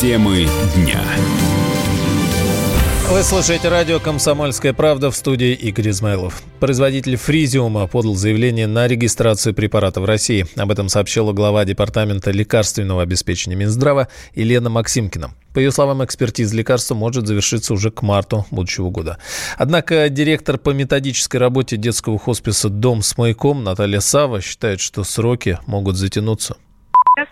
Темы дня. Вы слушаете радио «Комсомольская правда» в студии Игорь Измайлов. Производитель фризиума подал заявление на регистрацию препарата в России. Об этом сообщила глава Департамента лекарственного обеспечения Минздрава Елена Максимкина. По ее словам, экспертиза лекарства может завершиться уже к марту будущего года. Однако директор по методической работе детского хосписа «Дом с маяком» Наталья Сава считает, что сроки могут затянуться.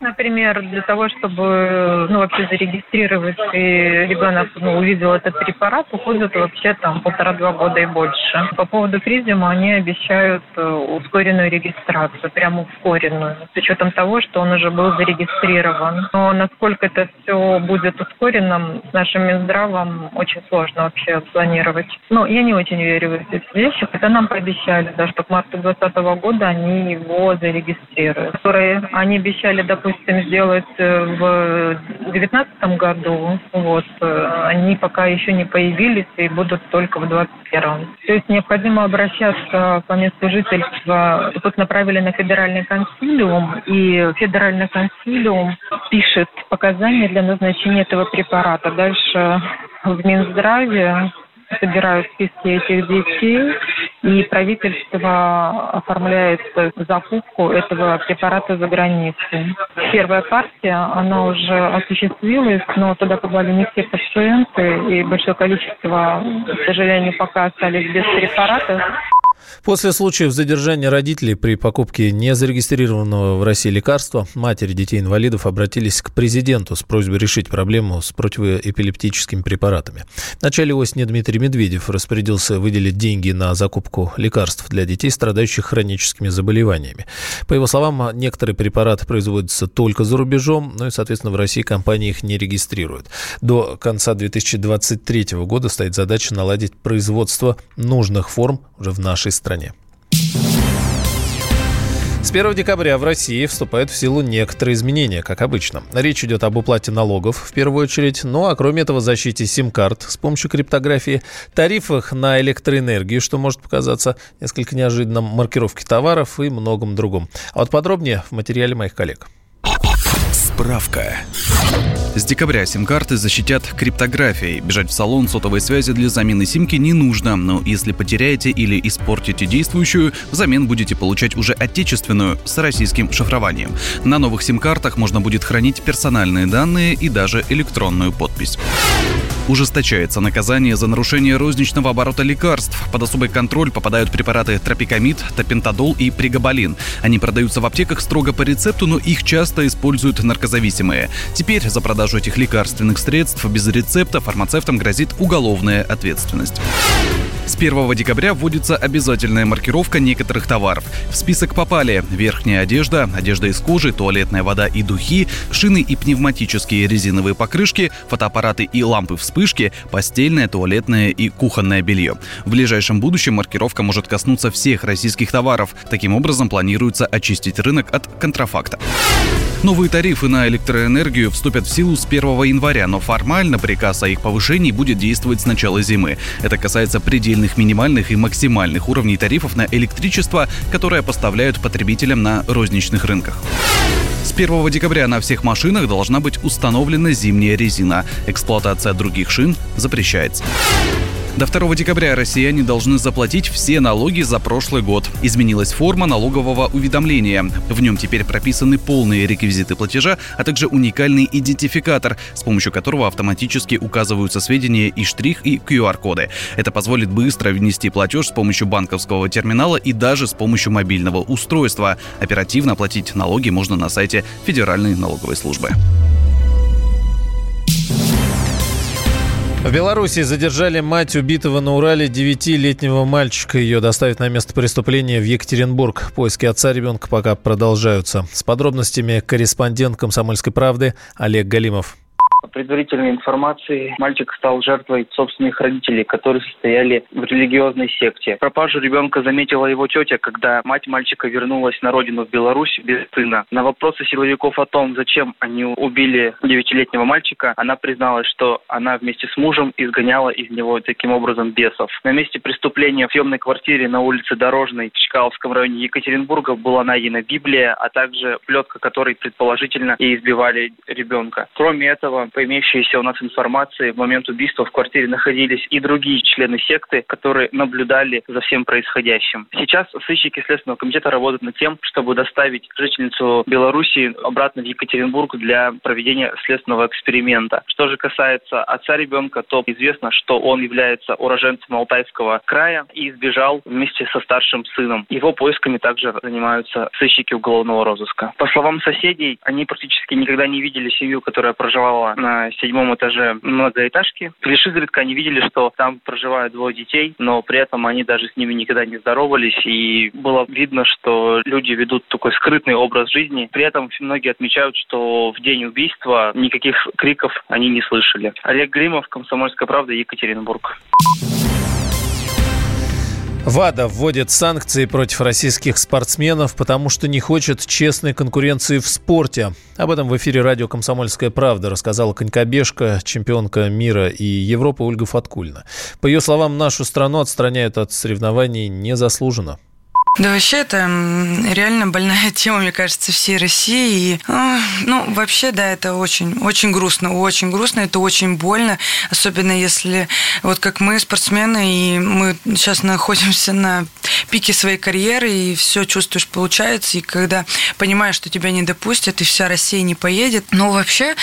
Например, для того, чтобы ну, вообще зарегистрировать, и ребенок ну, увидел этот препарат, уходит вообще там полтора-два года и больше. По поводу Фризиума они обещают э, ускоренную регистрацию, прямо ускоренную, с учетом того, что он уже был зарегистрирован. Но насколько это все будет ускоренным, с нашим Минздравом очень сложно вообще планировать. Ну, я не очень верю в эти вещи, хотя нам пообещали, да, что к марту 2020 года они его зарегистрируют. Которые они обещали, да, допустим, сделать э, в 2019 году, вот, э, они пока еще не появились и будут только в 2021. То есть необходимо обращаться по месту жительства. Тут направили на федеральный консилиум, и федеральный консилиум пишет показания для назначения этого препарата. Дальше в Минздраве собирают списки этих детей, и правительство оформляет закупку этого препарата за границей. Первая партия, она уже осуществилась, но туда попали не все пациенты, и большое количество, к сожалению, пока остались без препаратов. После случаев задержания родителей при покупке незарегистрированного в России лекарства, матери детей-инвалидов обратились к президенту с просьбой решить проблему с противоэпилептическими препаратами. В начале осени Дмитрий Медведев распорядился выделить деньги на закупку лекарств для детей, страдающих хроническими заболеваниями. По его словам, некоторые препараты производятся только за рубежом, ну и, соответственно, в России компании их не регистрируют. До конца 2023 года стоит задача наладить производство нужных форм уже в нашей стране. С 1 декабря в России вступают в силу некоторые изменения, как обычно. Речь идет об уплате налогов в первую очередь, ну а кроме этого защите сим-карт с помощью криптографии, тарифах на электроэнергию, что может показаться несколько неожиданным, маркировке товаров и многом другом. А вот подробнее в материале моих коллег. Справка. С декабря сим-карты защитят криптографией. Бежать в салон сотовой связи для замены симки не нужно, но если потеряете или испортите действующую, взамен будете получать уже отечественную с российским шифрованием. На новых сим-картах можно будет хранить персональные данные и даже электронную подпись. Ужесточается наказание за нарушение розничного оборота лекарств. Под особый контроль попадают препараты тропикамид, топентадол и пригабалин. Они продаются в аптеках строго по рецепту, но их часто используют наркозависимые. Теперь за продажу этих лекарственных средств без рецепта фармацевтам грозит уголовная ответственность. С 1 декабря вводится обязательная маркировка некоторых товаров. В список попали верхняя одежда, одежда из кожи, туалетная вода и духи, шины и пневматические резиновые покрышки, фотоаппараты и лампы вспышки, постельное, туалетное и кухонное белье. В ближайшем будущем маркировка может коснуться всех российских товаров. Таким образом, планируется очистить рынок от контрафакта. Новые тарифы на электроэнергию вступят в силу с 1 января, но формально приказ о их повышении будет действовать с начала зимы. Это касается предельных минимальных и максимальных уровней тарифов на электричество, которые поставляют потребителям на розничных рынках. С 1 декабря на всех машинах должна быть установлена зимняя резина. Эксплуатация других шин запрещается. До 2 декабря россияне должны заплатить все налоги за прошлый год. Изменилась форма налогового уведомления. В нем теперь прописаны полные реквизиты платежа, а также уникальный идентификатор, с помощью которого автоматически указываются сведения и штрих, и QR-коды. Это позволит быстро внести платеж с помощью банковского терминала и даже с помощью мобильного устройства. Оперативно оплатить налоги можно на сайте Федеральной налоговой службы. В Беларуси задержали мать убитого на Урале девятилетнего мальчика. Ее доставят на место преступления в Екатеринбург. Поиски отца ребенка пока продолжаются. С подробностями корреспондент «Комсомольской правды» Олег Галимов предварительной информации, мальчик стал жертвой собственных родителей, которые состояли в религиозной секте. Пропажу ребенка заметила его тетя, когда мать мальчика вернулась на родину в Беларусь без сына. На вопросы силовиков о том, зачем они убили девятилетнего мальчика, она призналась, что она вместе с мужем изгоняла из него таким образом бесов. На месте преступления в съемной квартире на улице Дорожной в Чкаловском районе Екатеринбурга была найдена Библия, а также плетка, которой предположительно и избивали ребенка. Кроме этого, по имеющейся у нас информации, в момент убийства в квартире находились и другие члены секты, которые наблюдали за всем происходящим. Сейчас сыщики Следственного комитета работают над тем, чтобы доставить жительницу Беларуси обратно в Екатеринбург для проведения следственного эксперимента. Что же касается отца ребенка, то известно, что он является уроженцем Алтайского края и избежал вместе со старшим сыном. Его поисками также занимаются сыщики уголовного розыска. По словам соседей, они практически никогда не видели семью, которая проживала на седьмом этаже многоэтажки. Лишь изредка они видели, что там проживают двое детей, но при этом они даже с ними никогда не здоровались, и было видно, что люди ведут такой скрытный образ жизни. При этом многие отмечают, что в день убийства никаких криков они не слышали. Олег Гримов, Комсомольская правда, Екатеринбург. ВАДА вводит санкции против российских спортсменов, потому что не хочет честной конкуренции в спорте. Об этом в эфире радио «Комсомольская правда» рассказала конькобежка, чемпионка мира и Европы Ольга Фаткульна. По ее словам, нашу страну отстраняют от соревнований незаслуженно. Да, вообще это реально больная тема, мне кажется, всей России. И, а, ну, вообще, да, это очень, очень грустно, очень грустно, это очень больно, особенно если, вот как мы, спортсмены, и мы сейчас находимся на пике своей карьеры, и все чувствуешь, получается, и когда понимаешь, что тебя не допустят, и вся Россия не поедет. Но вообще,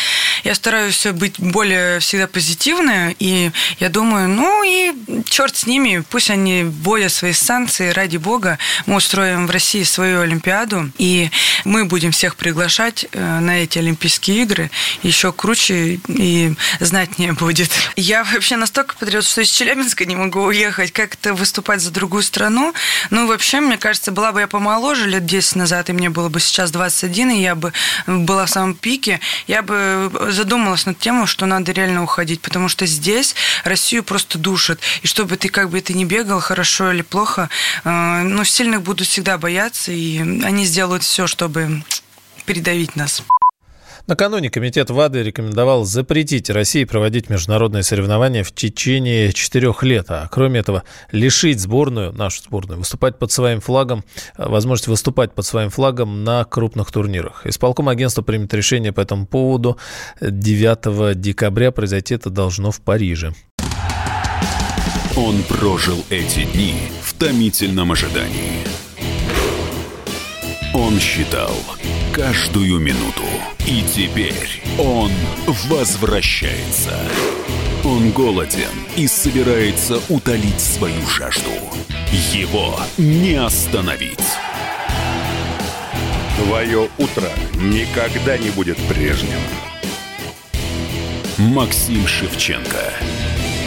я стараюсь быть более всегда позитивной, и я думаю, ну и черт с ними, пусть они вводят свои санкции, ради бога, мы устроим в России свою Олимпиаду, и мы будем всех приглашать э, на эти Олимпийские игры. Еще круче и знать не будет. Я вообще настолько патриот, что из Челябинска не могу уехать, как-то выступать за другую страну. Ну, вообще, мне кажется, была бы я помоложе лет 10 назад, и мне было бы сейчас 21, и я бы была в самом пике, я бы задумалась над тем, что надо реально уходить, потому что здесь Россию просто душит. И чтобы ты как бы ты не бегал, хорошо или плохо, э, ну, сильно сильных будут всегда бояться, и они сделают все, чтобы передавить нас. Накануне комитет ВАДы рекомендовал запретить России проводить международные соревнования в течение четырех лет. А кроме этого, лишить сборную, нашу сборную, выступать под своим флагом, возможность выступать под своим флагом на крупных турнирах. Исполком агентства примет решение по этому поводу. 9 декабря произойти это должно в Париже. Он прожил эти дни томительном ожидании. Он считал каждую минуту. И теперь он возвращается. Он голоден и собирается утолить свою жажду. Его не остановить. Твое утро никогда не будет прежним. Максим Шевченко.